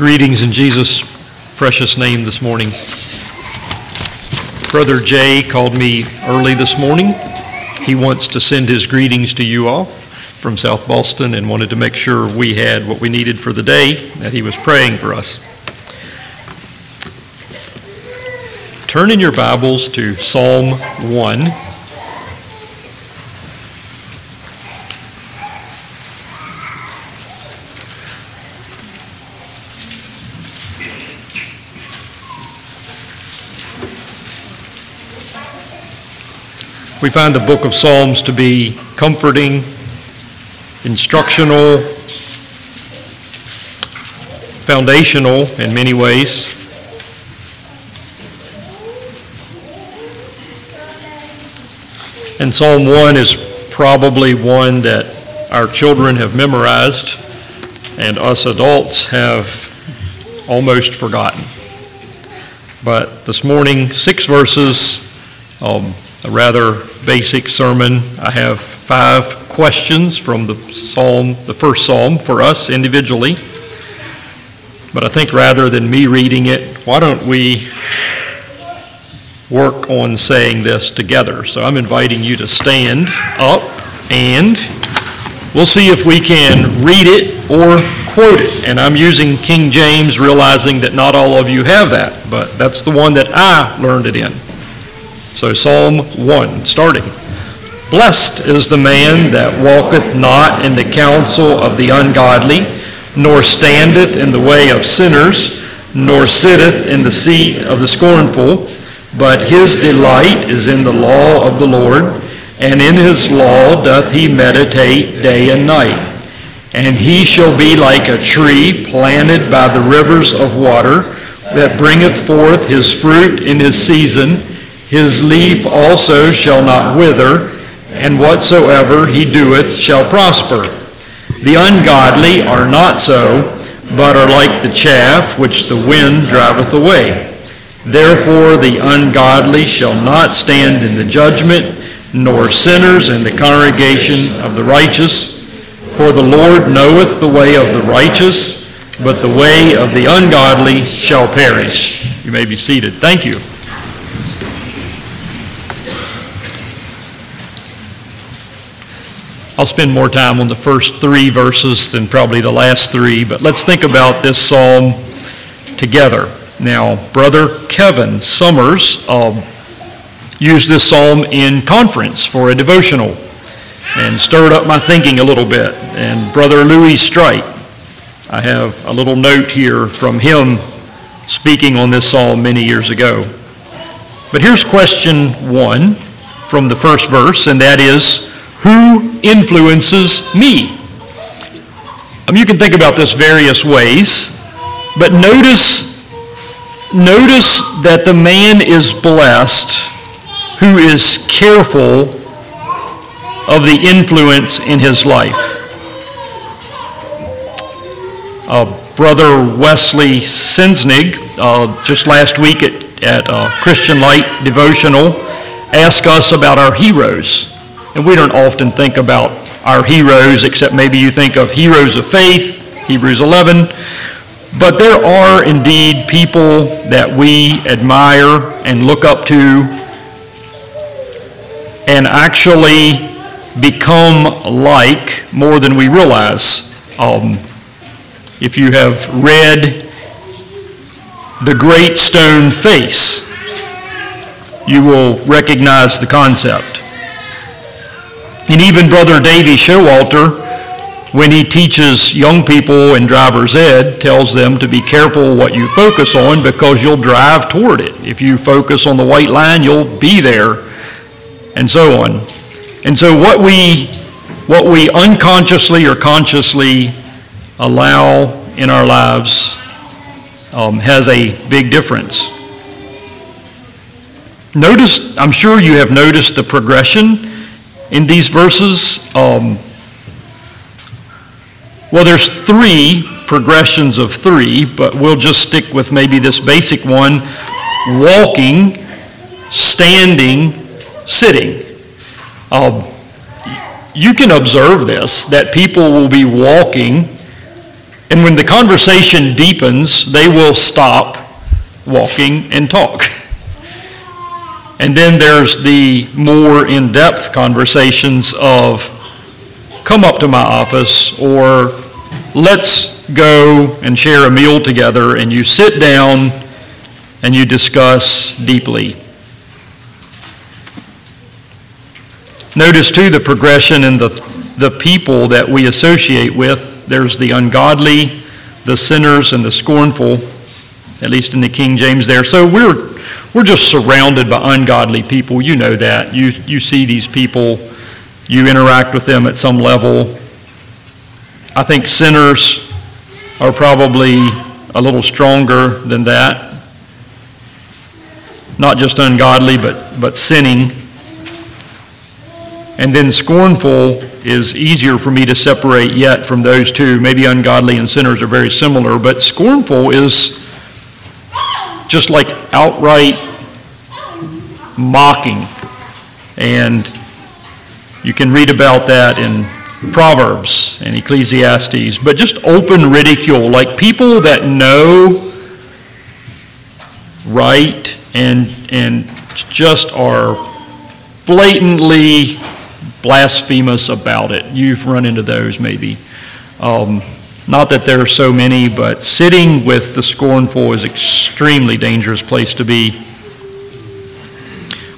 Greetings in Jesus' precious name this morning. Brother Jay called me early this morning. He wants to send his greetings to you all from South Boston and wanted to make sure we had what we needed for the day, that he was praying for us. Turn in your Bibles to Psalm 1. We find the book of Psalms to be comforting, instructional, foundational in many ways. And Psalm 1 is probably one that our children have memorized and us adults have almost forgotten. But this morning, six verses, um, a rather basic sermon. I have five questions from the psalm, the first psalm for us individually. But I think rather than me reading it, why don't we work on saying this together? So I'm inviting you to stand up and we'll see if we can read it or quote it. And I'm using King James, realizing that not all of you have that, but that's the one that I learned it in. So, Psalm 1, starting. Blessed is the man that walketh not in the counsel of the ungodly, nor standeth in the way of sinners, nor sitteth in the seat of the scornful, but his delight is in the law of the Lord, and in his law doth he meditate day and night. And he shall be like a tree planted by the rivers of water, that bringeth forth his fruit in his season his leaf also shall not wither, and whatsoever he doeth shall prosper. The ungodly are not so, but are like the chaff which the wind driveth away. Therefore the ungodly shall not stand in the judgment, nor sinners in the congregation of the righteous. For the Lord knoweth the way of the righteous, but the way of the ungodly shall perish. You may be seated. Thank you. I'll spend more time on the first three verses than probably the last three, but let's think about this psalm together. Now, Brother Kevin Summers uh, used this psalm in conference for a devotional and stirred up my thinking a little bit. And Brother Louis Strite, I have a little note here from him speaking on this psalm many years ago. But here's question one from the first verse, and that is who influences me? Mean, you can think about this various ways, but notice, notice that the man is blessed who is careful of the influence in his life. Uh, Brother Wesley Sensenig, uh, just last week at, at uh, Christian Light Devotional, asked us about our heroes. And we don't often think about our heroes, except maybe you think of heroes of faith, Hebrews 11. But there are indeed people that we admire and look up to and actually become like more than we realize. Um, if you have read The Great Stone Face, you will recognize the concept. And even Brother Davy Showalter, when he teaches young people in driver's ed, tells them to be careful what you focus on because you'll drive toward it. If you focus on the white line, you'll be there, and so on. And so what we what we unconsciously or consciously allow in our lives um, has a big difference. Notice, I'm sure you have noticed the progression in these verses? Um, well, there's three progressions of three, but we'll just stick with maybe this basic one walking, standing, sitting. Um, you can observe this that people will be walking And when the conversation deepens, they will stop walking and talk. And then there's the more in depth conversations of come up to my office or let's go and share a meal together, and you sit down and you discuss deeply. Notice too the progression in the, the people that we associate with. There's the ungodly, the sinners, and the scornful, at least in the King James there. So we're, we're just surrounded by ungodly people. You know that. You, you see these people, you interact with them at some level. I think sinners are probably a little stronger than that. Not just ungodly, but, but sinning. And then scornful is easier for me to separate yet from those two. Maybe ungodly and sinners are very similar, but scornful is just like outright mocking. And you can read about that in Proverbs and Ecclesiastes, but just open ridicule, like people that know right and, and just are blatantly blasphemous about it. You've run into those maybe. Um, not that there are so many, but sitting with the scornful is extremely dangerous place to be.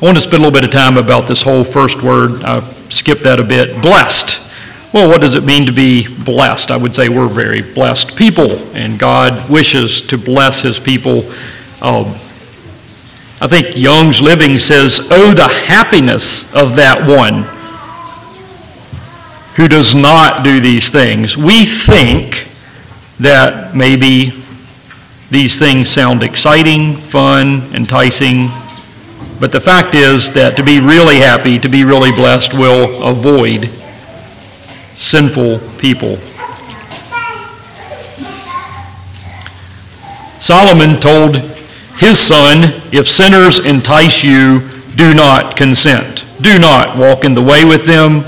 I want to spend a little bit of time about this whole first word. I skipped that a bit. Blessed. Well, what does it mean to be blessed? I would say we're very blessed people, and God wishes to bless his people. Um, I think Young's Literal says, Oh, the happiness of that one who does not do these things. We think that maybe these things sound exciting, fun, enticing, but the fact is that to be really happy, to be really blessed, will avoid sinful people. Solomon told his son, If sinners entice you, do not consent. Do not walk in the way with them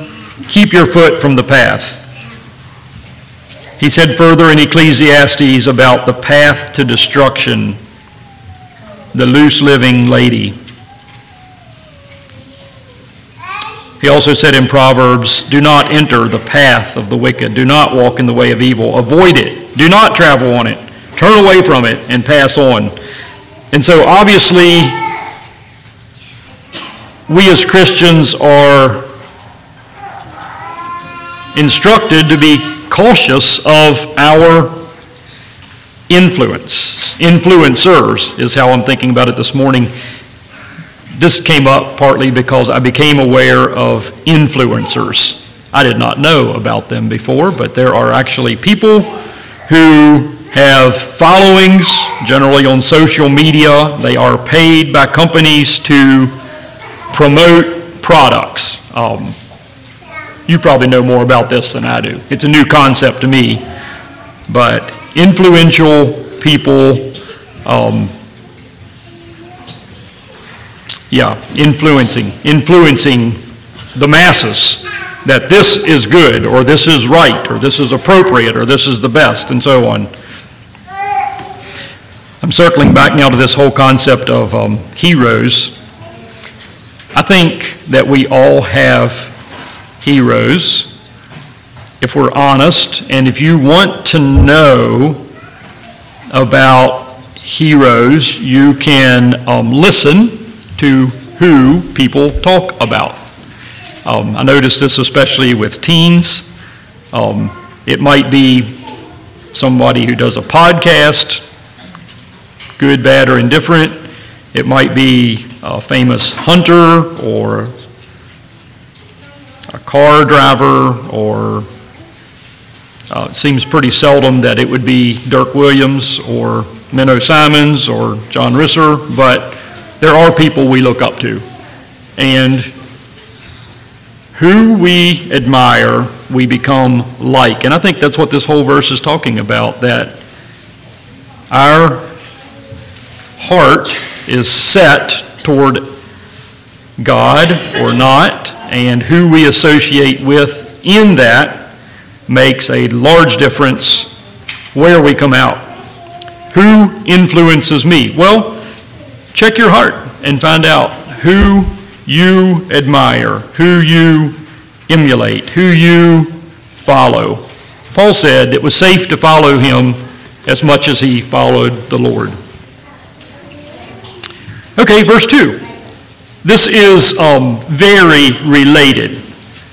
Keep your foot from the path. He said further in Ecclesiastes about the path to destruction, the loose living lady. He also said in Proverbs, Do not enter the path of the wicked. Do not walk in the way of evil. Avoid it. Do not travel on it. Turn away from it and pass on. And so obviously, we as Christians are instructed to be cautious of our influence. Influencers is how I'm thinking about it this morning. This came up partly because I became aware of influencers. I did not know about them before, but there are actually people who have followings, generally on social media. They are paid by companies to promote products. Um, you probably know more about this than I do. It's a new concept to me. But influential people, um, yeah, influencing, influencing the masses that this is good, or this is right, or this is appropriate, or this is the best, and so on. I'm circling back now to this whole concept of um, heroes. I think that we all have heroes, if we're honest. And if you want to know about heroes, you can um, listen to who people talk about. Um, I notice this especially with teens. Um, it might be somebody who does a podcast, good, bad, or indifferent. It might be a famous hunter or car driver, or uh, it seems pretty seldom that it would be Dirk Willems or Menno Simons or John Risser, but there are people we look up to. And who we admire, we become like. And I think that's what this whole verse is talking about, that our heart is set toward God or not, and who we associate with in that makes a large difference where we come out. Who influences me? Well, check your heart and find out who you admire, who you emulate, who you follow. Paul said it was safe to follow him as much as he followed the Lord. Okay, verse 2. This is um, very related.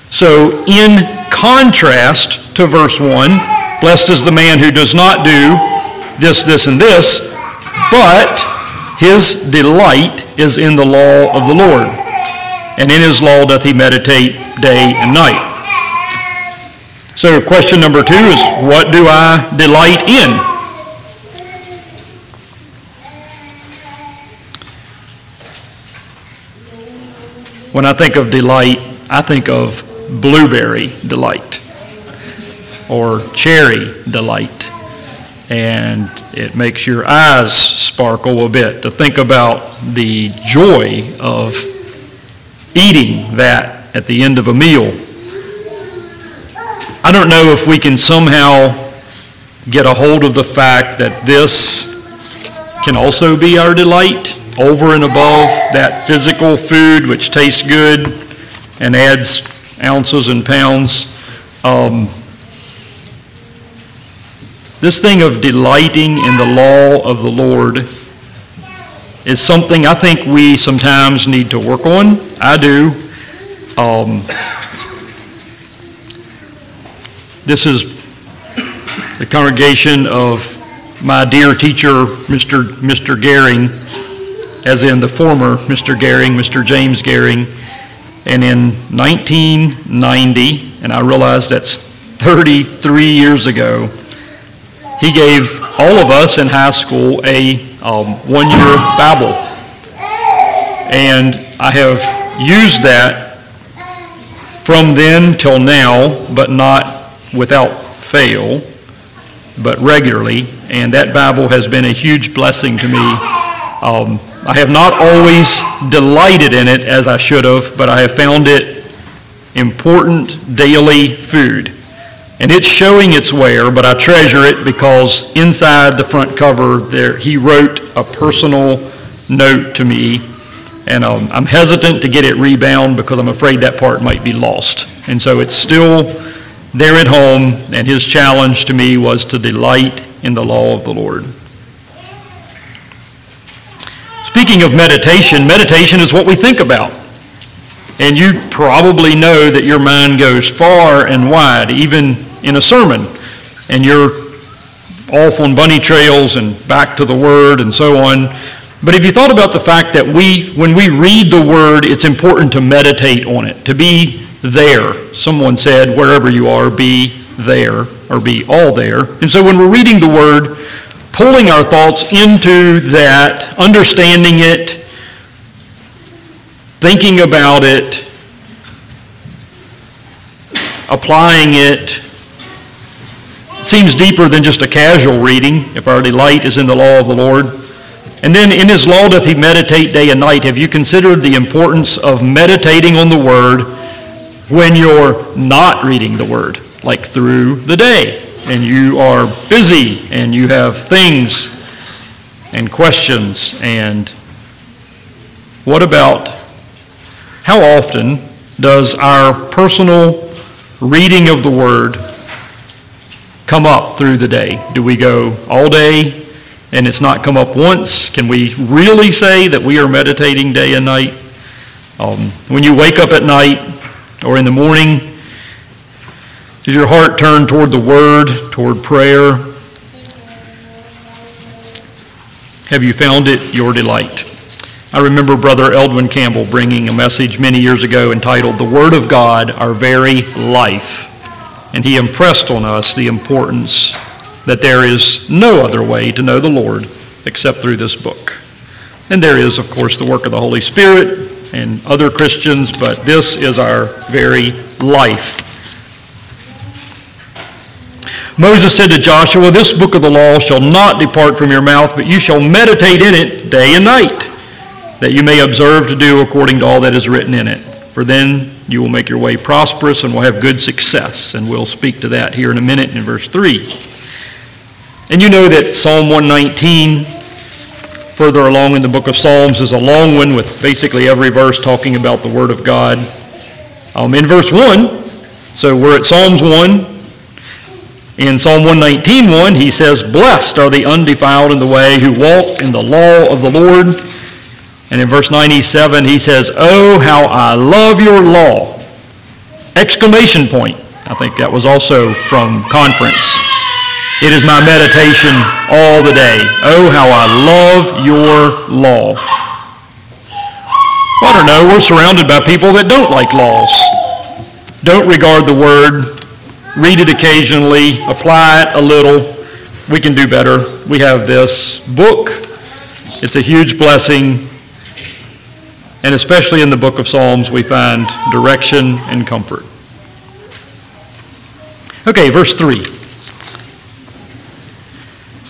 So, in contrast to verse 1, blessed is the man who does not do this, this, and this, but his delight is in the law of the Lord, and in his law doth he meditate day and night. So, question number two is what do I delight in? When I think of delight, I think of blueberry delight or cherry delight. And it makes your eyes sparkle a bit to think about the joy of eating that at the end of a meal. I don't know if we can somehow get a hold of the fact that this can also be our delight over and above that physical food which tastes good and adds ounces and pounds. Um, this thing of delighting in the law of the Lord is something I think we sometimes need to work on. I do. Um, this is the congregation of my dear teacher, Mr. Mr. Gehring as in the former Mr. Gehring, Mr. James Gehring. And in 1990, and I realize that's 33 years ago, he gave all of us in high school a um, one year Bible. And I have used that from then till now, but not without fail, but regularly. And that Bible has been a huge blessing to me. Um, I have not always delighted in it as I should have, but I have found it important daily food. And it's showing its wear, but I treasure it because inside the front cover there he wrote a personal note to me. And um, I'm hesitant to get it rebound because I'm afraid that part might be lost. And so it's still there at home, and his challenge to me was to delight in the law of the Lord. Speaking of meditation, meditation is what we think about. And you probably know that your mind goes far and wide, even in a sermon. And you're off on bunny trails and back to the Word and so on. But have you thought about the fact that we, when we read the Word, it's important to meditate on it, to be there. Someone said, wherever you are, be there, or be all there. And so when we're reading the Word, pulling our thoughts into that, understanding it, thinking about it, applying it, seems deeper than just a casual reading if our delight is in the law of the Lord. And then in his law doth he meditate day and night. Have you considered the importance of meditating on the word when you're not reading the word, like through the day? And you are busy and you have things and questions and what about how often does our personal reading of the word come up through the day? Do we go all day and it's not come up once? Can we really say that we are meditating day and night? Um, when you wake up at night or in the morning is your heart turned toward the Word, toward prayer? Have you found it your delight? I remember Brother Eldwin Campbell bringing a message many years ago entitled The Word of God, Our Very Life. And he impressed on us the importance that there is no other way to know the Lord except through this book. And there is, of course, the work of the Holy Spirit and other Christians, but this is our very life. Moses said to Joshua, This book of the law shall not depart from your mouth, but you shall meditate in it day and night, that you may observe to do according to all that is written in it. For then you will make your way prosperous and will have good success. And we'll speak to that here in a minute in verse 3. And you know that Psalm 119, further along in the book of Psalms, is a long one with basically every verse talking about the Word of God. Um, in verse 1, so we're at Psalms 1. In Psalm 119, he says, Blessed are the undefiled in the way who walk in the law of the Lord. And in verse 97, he says, Oh, how I love your law. Exclamation point. I think that was also from conference. It is my meditation all the day. Oh, how I love your law. I don't know, we're surrounded by people that don't like laws, don't regard the word, read it occasionally, apply it a little. We can do better. We have this book. It's a huge blessing. And especially in the book of Psalms, we find direction and comfort. Okay, verse 3.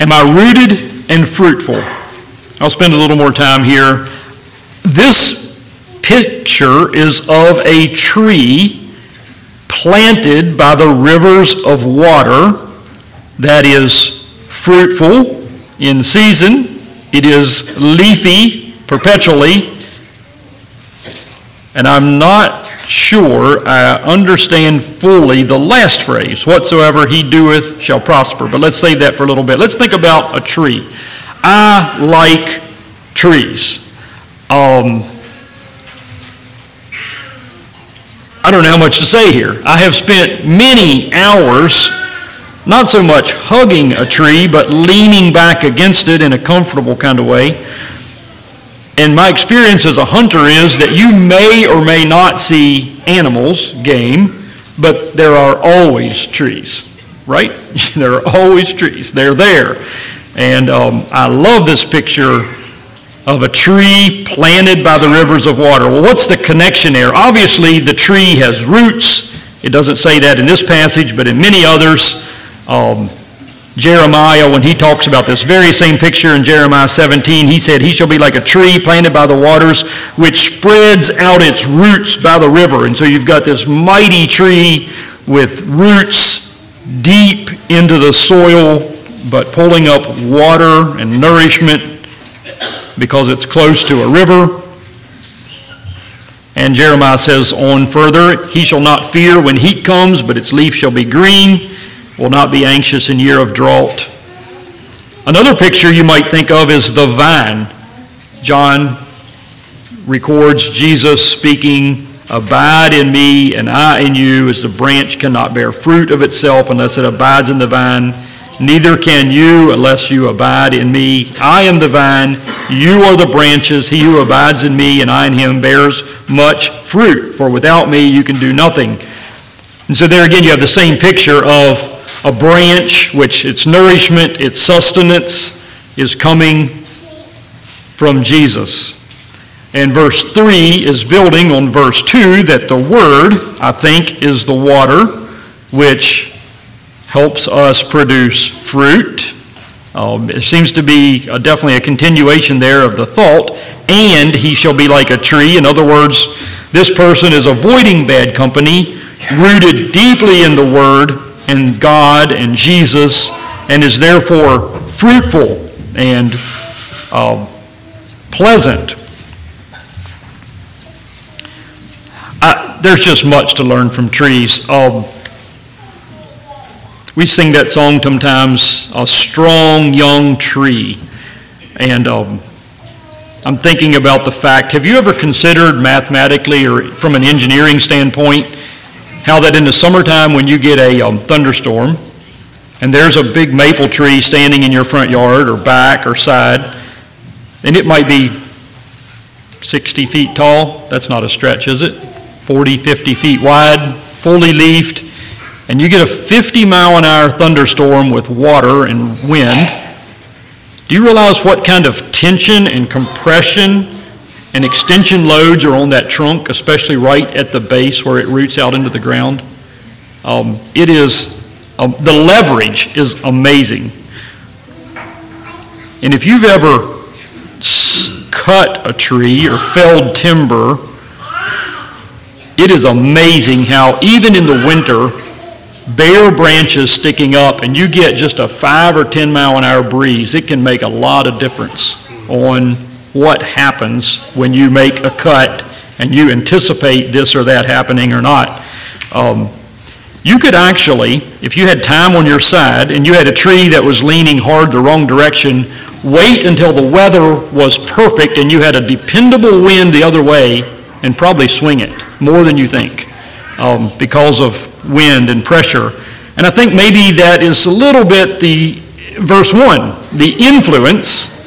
Am I rooted and fruitful? I'll spend a little more time here. This picture is of a tree planted by the rivers of water that is fruitful in season, it is leafy perpetually, and I'm not sure I understand fully the last phrase, whatsoever he doeth shall prosper. But let's save that for a little bit. Let's think about a tree. I like trees. Um, I don't know how much to say here. I have spent many hours, not so much hugging a tree, but leaning back against it in a comfortable kind of way and my experience as a hunter is that you may or may not see animals, game, but there are always trees, right? there are always trees. They're there. And um, I love this picture of a tree planted by the rivers of water. Well, what's the connection there? Obviously, the tree has roots. It doesn't say that in this passage, but in many others. Um, Jeremiah, when he talks about this very same picture in Jeremiah 17, he said, He shall be like a tree planted by the waters, which spreads out its roots by the river. And so you've got this mighty tree with roots deep into the soil, but pulling up water and nourishment because it's close to a river. And Jeremiah says on further, He shall not fear when heat comes, but its leaf shall be green will not be anxious in year of drought. Another picture you might think of is the vine. John records Jesus speaking, Abide in me, and I in you, as the branch cannot bear fruit of itself unless it abides in the vine. Neither can you unless you abide in me. I am the vine, you are the branches. He who abides in me and I in him bears much fruit, for without me you can do nothing. And so there again you have the same picture of a branch, which its nourishment, its sustenance is coming from Jesus. And verse 3 is building on verse 2 that the Word, I think, is the water which helps us produce fruit. Um, it seems to be a, definitely a continuation there of the thought. And he shall be like a tree. In other words, this person is avoiding bad company, rooted deeply in the Word, and God and Jesus and is therefore fruitful and uh, pleasant. I, there's just much to learn from trees. Um, we sing that song sometimes, a strong young tree. And um, I'm thinking about the fact have you ever considered mathematically or from an engineering standpoint how that in the summertime when you get a um, thunderstorm and there's a big maple tree standing in your front yard or back or side, and it might be 60 feet tall. That's not a stretch, is it? 40, 50 feet wide, fully leafed, and you get a 50 mile an hour thunderstorm with water and wind. Do you realize what kind of tension and compression and extension loads are on that trunk, especially right at the base where it roots out into the ground. Um, it is, um, the leverage is amazing. And if you've ever cut a tree or felled timber, it is amazing how, even in the winter, bare branches sticking up and you get just a five or 10 mile an hour breeze, it can make a lot of difference on what happens when you make a cut and you anticipate this or that happening or not. Um, you could actually, if you had time on your side and you had a tree that was leaning hard the wrong direction, wait until the weather was perfect and you had a dependable wind the other way and probably swing it more than you think um, because of wind and pressure. And I think maybe that is a little bit the verse 1, the influence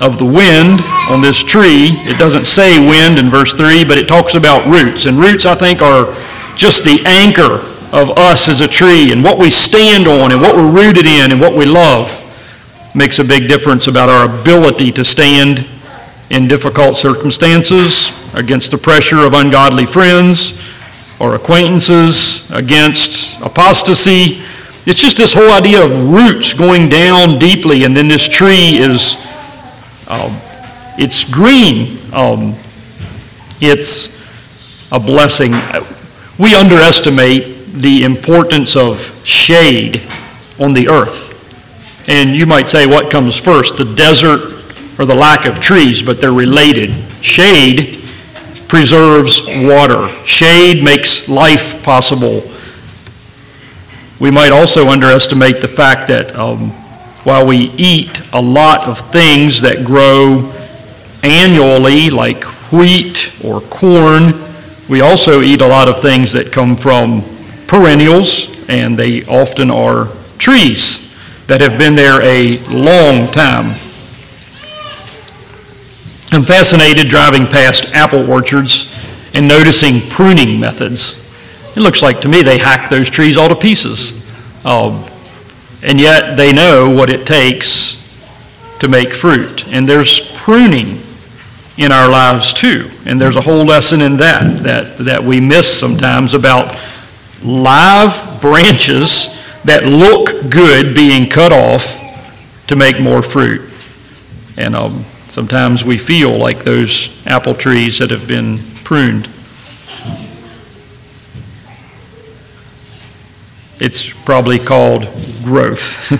of the wind on this tree. It doesn't say wind in verse 3, but it talks about roots. And roots, I think, are just the anchor of us as a tree and what we stand on and what we're rooted in and what we love makes a big difference about our ability to stand in difficult circumstances against the pressure of ungodly friends or acquaintances, against apostasy. It's just this whole idea of roots going down deeply, and then this tree is, um, it's green. Um, it's a blessing. We underestimate the importance of shade on the earth. And you might say, what comes first, the desert or the lack of trees? But they're related. Shade preserves water, shade makes life possible. We might also underestimate the fact that um, while we eat a lot of things that grow annually, like wheat or corn, we also eat a lot of things that come from perennials, and they often are trees that have been there a long time. I'm fascinated driving past apple orchards and noticing pruning methods. It looks like to me they hack those trees all to pieces. Um, and yet they know what it takes to make fruit. And there's pruning in our lives too. And there's a whole lesson in that that, that we miss sometimes about live branches that look good being cut off to make more fruit. And um, sometimes we feel like those apple trees that have been pruned. It's probably called growth.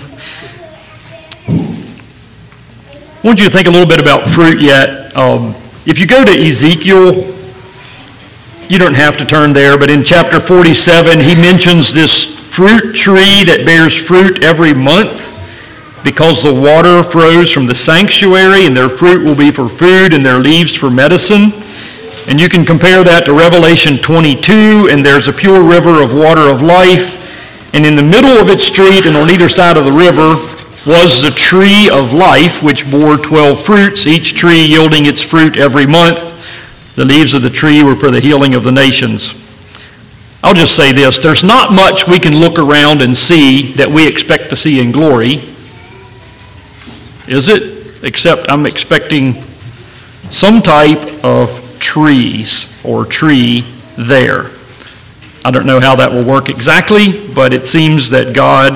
I want you to think a little bit about fruit yet. Um, if you go to Ezekiel you don't have to turn there, but in chapter 47, he mentions this fruit tree that bears fruit every month because the water flows from the sanctuary and their fruit will be for food and their leaves for medicine. And you can compare that to Revelation 22, and there's a pure river of water of life. And in the middle of its street and on either side of the river was the tree of life, which bore 12 fruits, each tree yielding its fruit every month. The leaves of the tree were for the healing of the nations. I'll just say this there's not much we can look around and see that we expect to see in glory. Is it? Except I'm expecting some type of trees or tree there. I don't know how that will work exactly, but it seems that God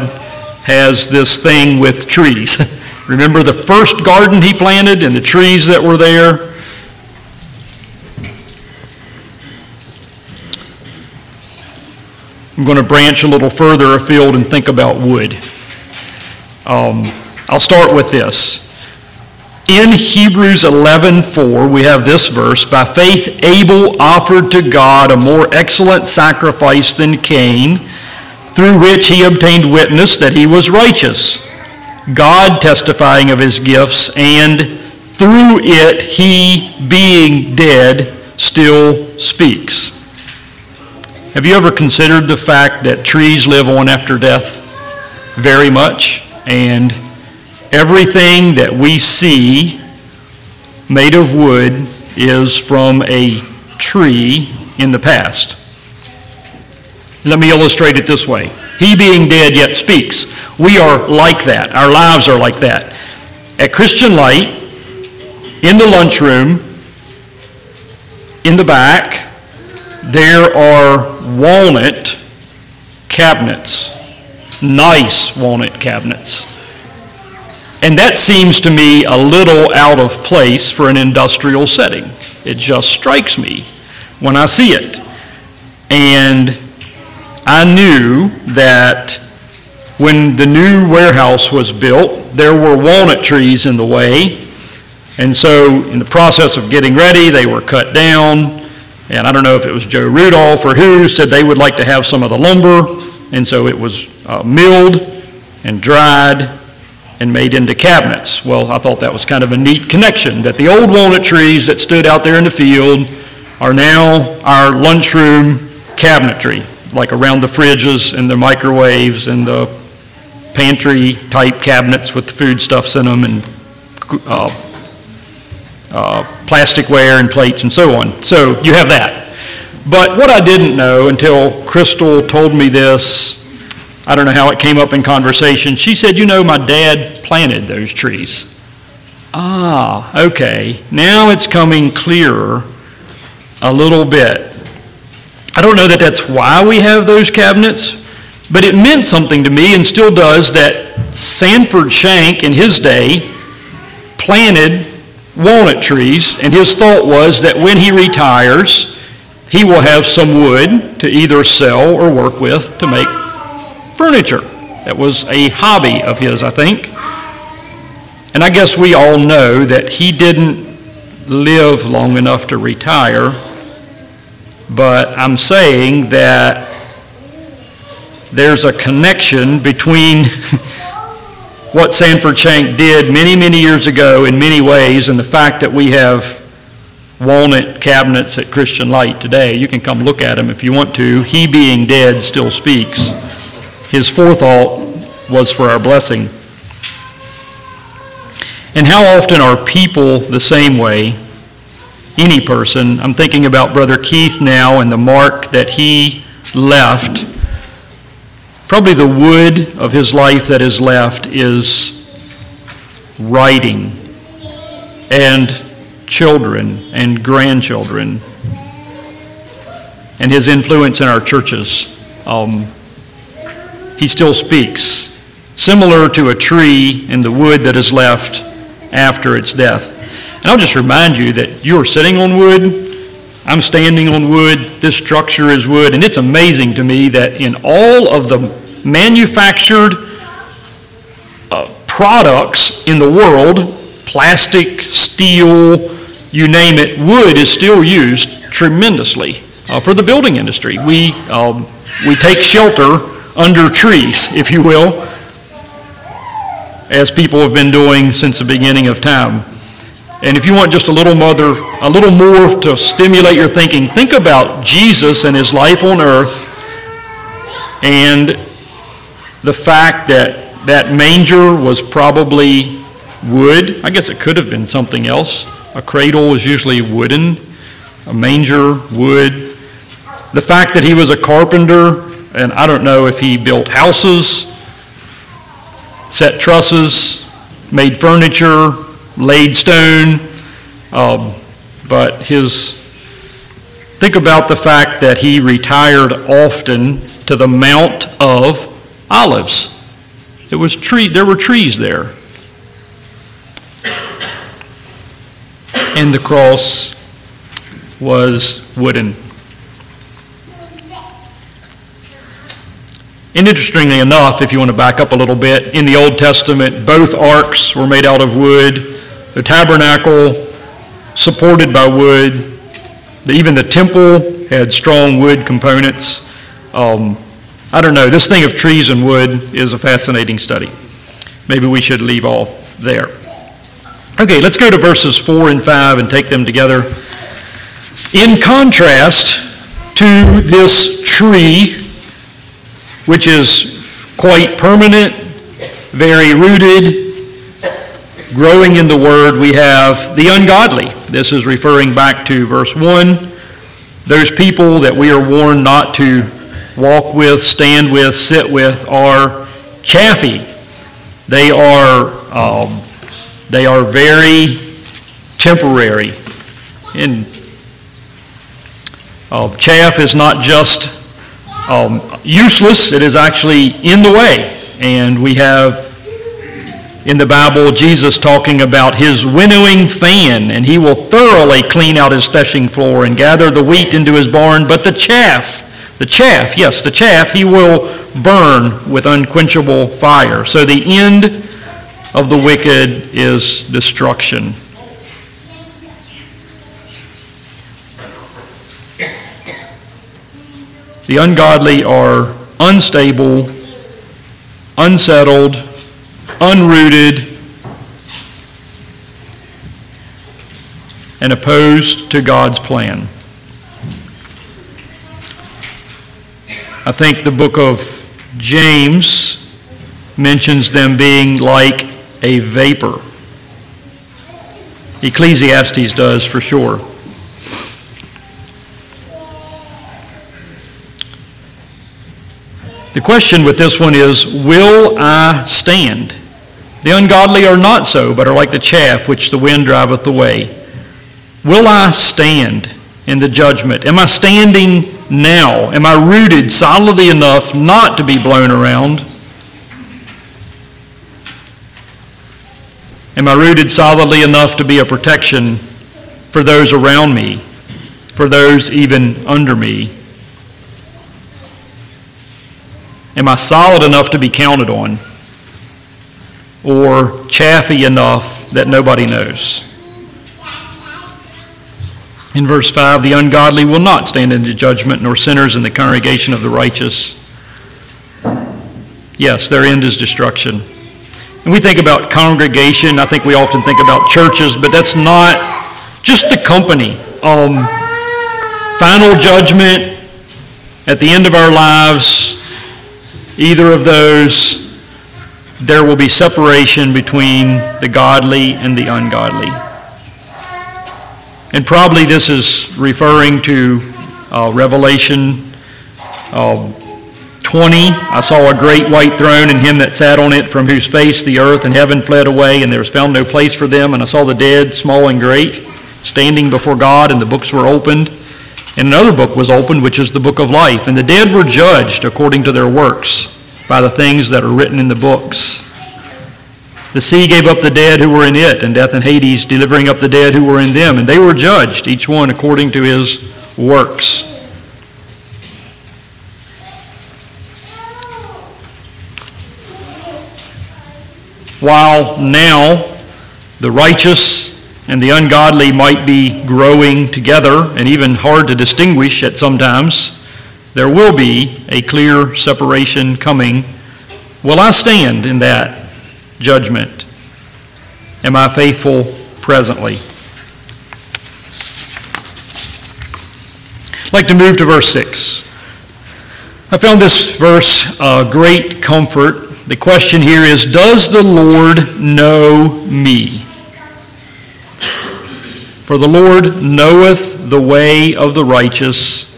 has this thing with trees. Remember the first garden he planted and the trees that were there? I'm going to branch a little further afield and think about wood. Um, I'll start with this. In Hebrews 11:4, we have this verse, "By faith Abel offered to God a more excellent sacrifice than Cain, through which he obtained witness that he was righteous, God testifying of his gifts, and through it he, being dead, still speaks." Have you ever considered the fact that trees live on after death? Very much. And everything that we see made of wood is from a tree in the past. Let me illustrate it this way. He being dead yet speaks. We are like that. Our lives are like that. At Christian Light, in the lunchroom, in the back, there are walnut cabinets, nice walnut cabinets. And that seems to me a little out of place for an industrial setting. It just strikes me when I see it. And I knew that when the new warehouse was built, there were walnut trees in the way. And so, in the process of getting ready, they were cut down. And I don't know if it was Joe Rudolph or who said they would like to have some of the lumber. And so it was uh, milled and dried and made into cabinets. Well, I thought that was kind of a neat connection that the old walnut trees that stood out there in the field are now our lunchroom cabinetry, like around the fridges and the microwaves and the pantry type cabinets with the foodstuffs in them and uh, uh, plasticware and plates and so on. So you have that. But what I didn't know until Crystal told me this, I don't know how it came up in conversation. She said, You know, my dad planted those trees. Ah, okay. Now it's coming clearer a little bit. I don't know that that's why we have those cabinets, but it meant something to me and still does that Sanford Shank in his day planted walnut trees, and his thought was that when he retires, he will have some wood to either sell or work with to make furniture. That was a hobby of his, I think. And I guess we all know that he didn't live long enough to retire, but I'm saying that there's a connection between what Sanford Shank did many, many years ago in many ways and the fact that we have walnut cabinets at Christian Light today. You can come look at them if you want to. He being dead still speaks. His forethought was for our blessing. And how often are people the same way? Any person. I'm thinking about Brother Keith now and the mark that he left. Probably the wood of his life that is left is writing and children and grandchildren and his influence in our churches. Um, he still speaks, similar to a tree in the wood that is left after its death. And I'll just remind you that you are sitting on wood, I'm standing on wood, this structure is wood, and it's amazing to me that in all of the manufactured uh, products in the world, plastic, steel, you name it, wood is still used tremendously uh, for the building industry. We, um, we take shelter under trees, if you will, as people have been doing since the beginning of time. And if you want just a little mother, a little more to stimulate your thinking, think about Jesus and his life on earth and the fact that that manger was probably wood. I guess it could have been something else. A cradle is usually wooden, a manger, wood. The fact that he was a carpenter, and I don't know if he built houses, set trusses, made furniture, laid stone, um, but his think about the fact that he retired often to the Mount of Olives. It was tree, there were trees there. and the cross was wooden. And interestingly enough, if you want to back up a little bit, in the Old Testament, both arks were made out of wood. The tabernacle, supported by wood. Even the temple had strong wood components. Um, I don't know. This thing of trees and wood is a fascinating study. Maybe we should leave off there. Okay, let's go to verses 4 and 5 and take them together. In contrast to this tree, which is quite permanent, very rooted, growing in the Word, we have the ungodly. This is referring back to verse 1. Those people that we are warned not to walk with, stand with, sit with are chaffy. They are um, they are very temporary. And uh, chaff is not just um, useless, it is actually in the way. And we have in the Bible Jesus talking about his winnowing fan, and he will thoroughly clean out his threshing floor and gather the wheat into his barn, but the chaff The chaff, yes, the chaff, he will burn with unquenchable fire. So the end of the wicked is destruction. The ungodly are unstable, unsettled, unrooted, and opposed to God's plan. I think the book of James mentions them being like a vapor. Ecclesiastes does for sure. The question with this one is Will I stand? The ungodly are not so, but are like the chaff which the wind driveth away. Will I stand in the judgment? Am I standing now? Am I rooted solidly enough not to be blown around? Am I rooted solidly enough to be a protection for those around me, for those even under me? Am I solid enough to be counted on? Or chaffy enough that nobody knows? In verse 5, the ungodly will not stand in the judgment, nor sinners in the congregation of the righteous. Yes, their end is destruction. And we think about congregation, I think we often think about churches, but that's not just the company. Um, final judgment at the end of our lives, either of those, there will be separation between the godly and the ungodly. And probably this is referring to uh, Revelation uh, 20. I saw a great white throne and him that sat on it, from whose face the earth and heaven fled away, and there was found no place for them. And I saw the dead, small and great, standing before God, and the books were opened. And another book was opened, which is the book of life. And the dead were judged according to their works by the things that are written in the books. The sea gave up the dead who were in it, and death and Hades delivering up the dead who were in them. And they were judged, each one according to his works. While now the righteous and the ungodly might be growing together and even hard to distinguish at some times, there will be a clear separation coming. Will I stand in that judgment? Am I faithful presently? I'd like to move to verse 6. I found this verse a great comfort. The question here is Does the Lord know me? For the Lord knoweth the way of the righteous,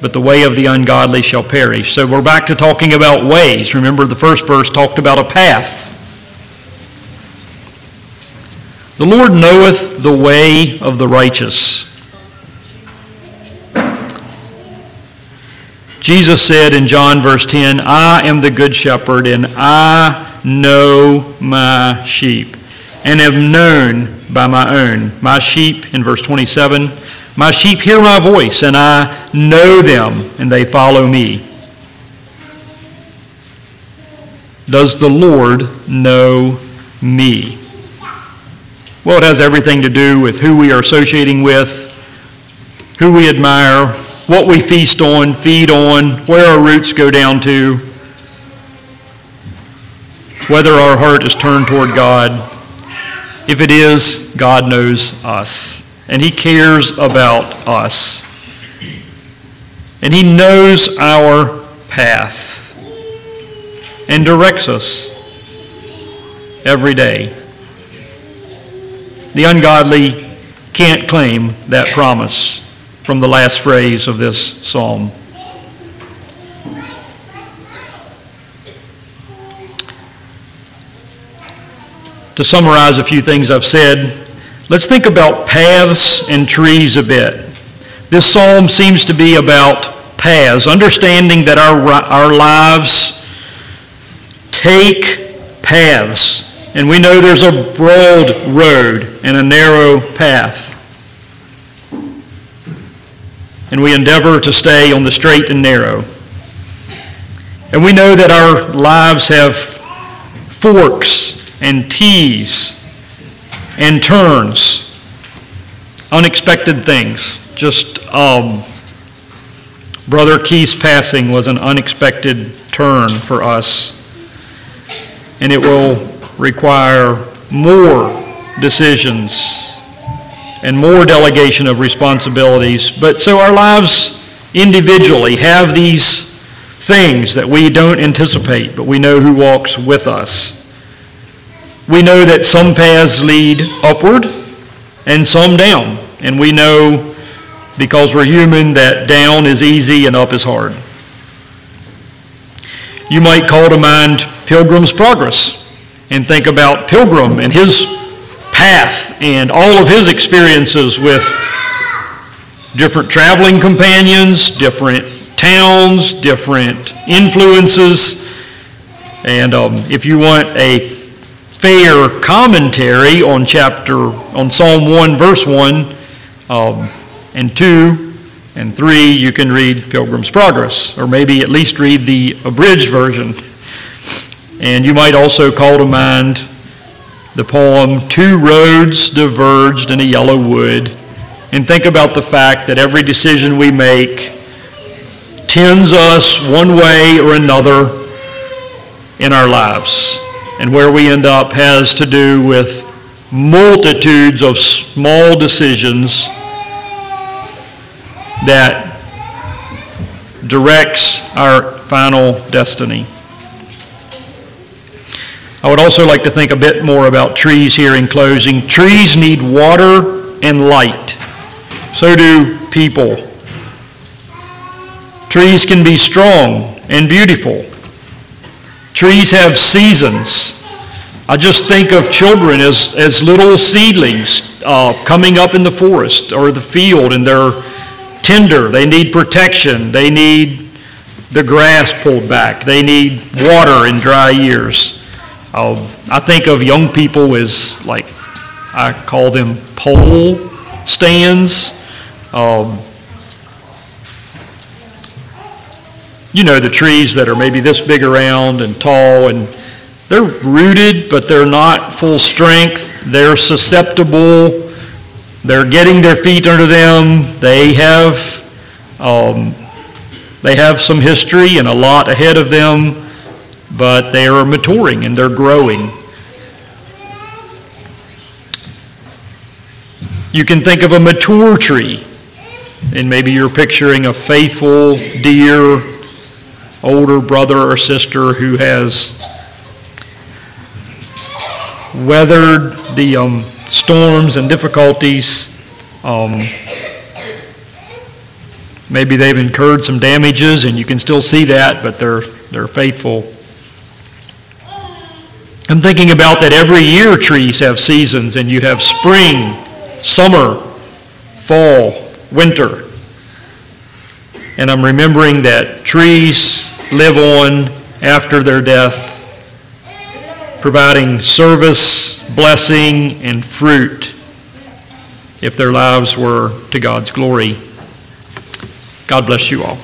but the way of the ungodly shall perish. So we're back to talking about ways. Remember, the first verse talked about a path. The Lord knoweth the way of the righteous. Jesus said in John verse 10, I am the good shepherd, and I know my sheep, and am known by my own. My sheep, in verse 27, my sheep hear my voice, and I know them, and they follow me. Does the Lord know me? Well, it has everything to do with who we are associating with, who we admire, what we feast on, feed on, where our roots go down to, whether our heart is turned toward God. If it is, God knows us, and He cares about us. And He knows our path and directs us every day. The ungodly can't claim that promise from the last phrase of this psalm. To summarize a few things I've said, let's think about paths and trees a bit. This psalm seems to be about paths, understanding that our, our lives take paths and we know there's a broad road and a narrow path. and we endeavor to stay on the straight and narrow. And we know that our lives have forks and T's and turns, unexpected things. Just um, Brother Keith's passing was an unexpected turn for us, and it will require more decisions and more delegation of responsibilities. But so our lives individually have these things that we don't anticipate, but we know who walks with us. We know that some paths lead upward and some down. And we know, because we're human, that down is easy and up is hard. You might call to mind Pilgrim's Progress and think about Pilgrim and his path and all of his experiences with different traveling companions, different towns, different influences. And um, if you want a fair commentary on chapter, on Psalm 1, verse 1, um, and 2, and 3, you can read Pilgrim's Progress, or maybe at least read the abridged version. And you might also call to mind the poem Two Roads Diverged in a Yellow Wood, and think about the fact that every decision we make tends us one way or another in our lives. And where we end up has to do with multitudes of small decisions that directs our final destiny. I would also like to think a bit more about trees here in closing. Trees need water and light. So do people. Trees can be strong and beautiful. Trees have seasons. I just think of children as, as little seedlings uh, coming up in the forest or the field, and they're tender. They need protection. They need the grass pulled back. They need water in dry years. Uh, I think of young people as like, I call them pole stands. Um, you know, the trees that are maybe this big around and tall, and they're rooted, but they're not full strength. They're susceptible. They're getting their feet under them. They have, um, they have some history and a lot ahead of them but they are maturing and they're growing. You can think of a mature tree, and maybe you're picturing a faithful, dear, older brother or sister who has weathered the um, storms and difficulties. Um, maybe they've incurred some damages, and you can still see that, but they're, they're faithful I'm thinking about that every year trees have seasons, and you have spring, summer, fall, winter. And I'm remembering that trees live on after their death, providing service, blessing, and fruit if their lives were to God's glory. God bless you all.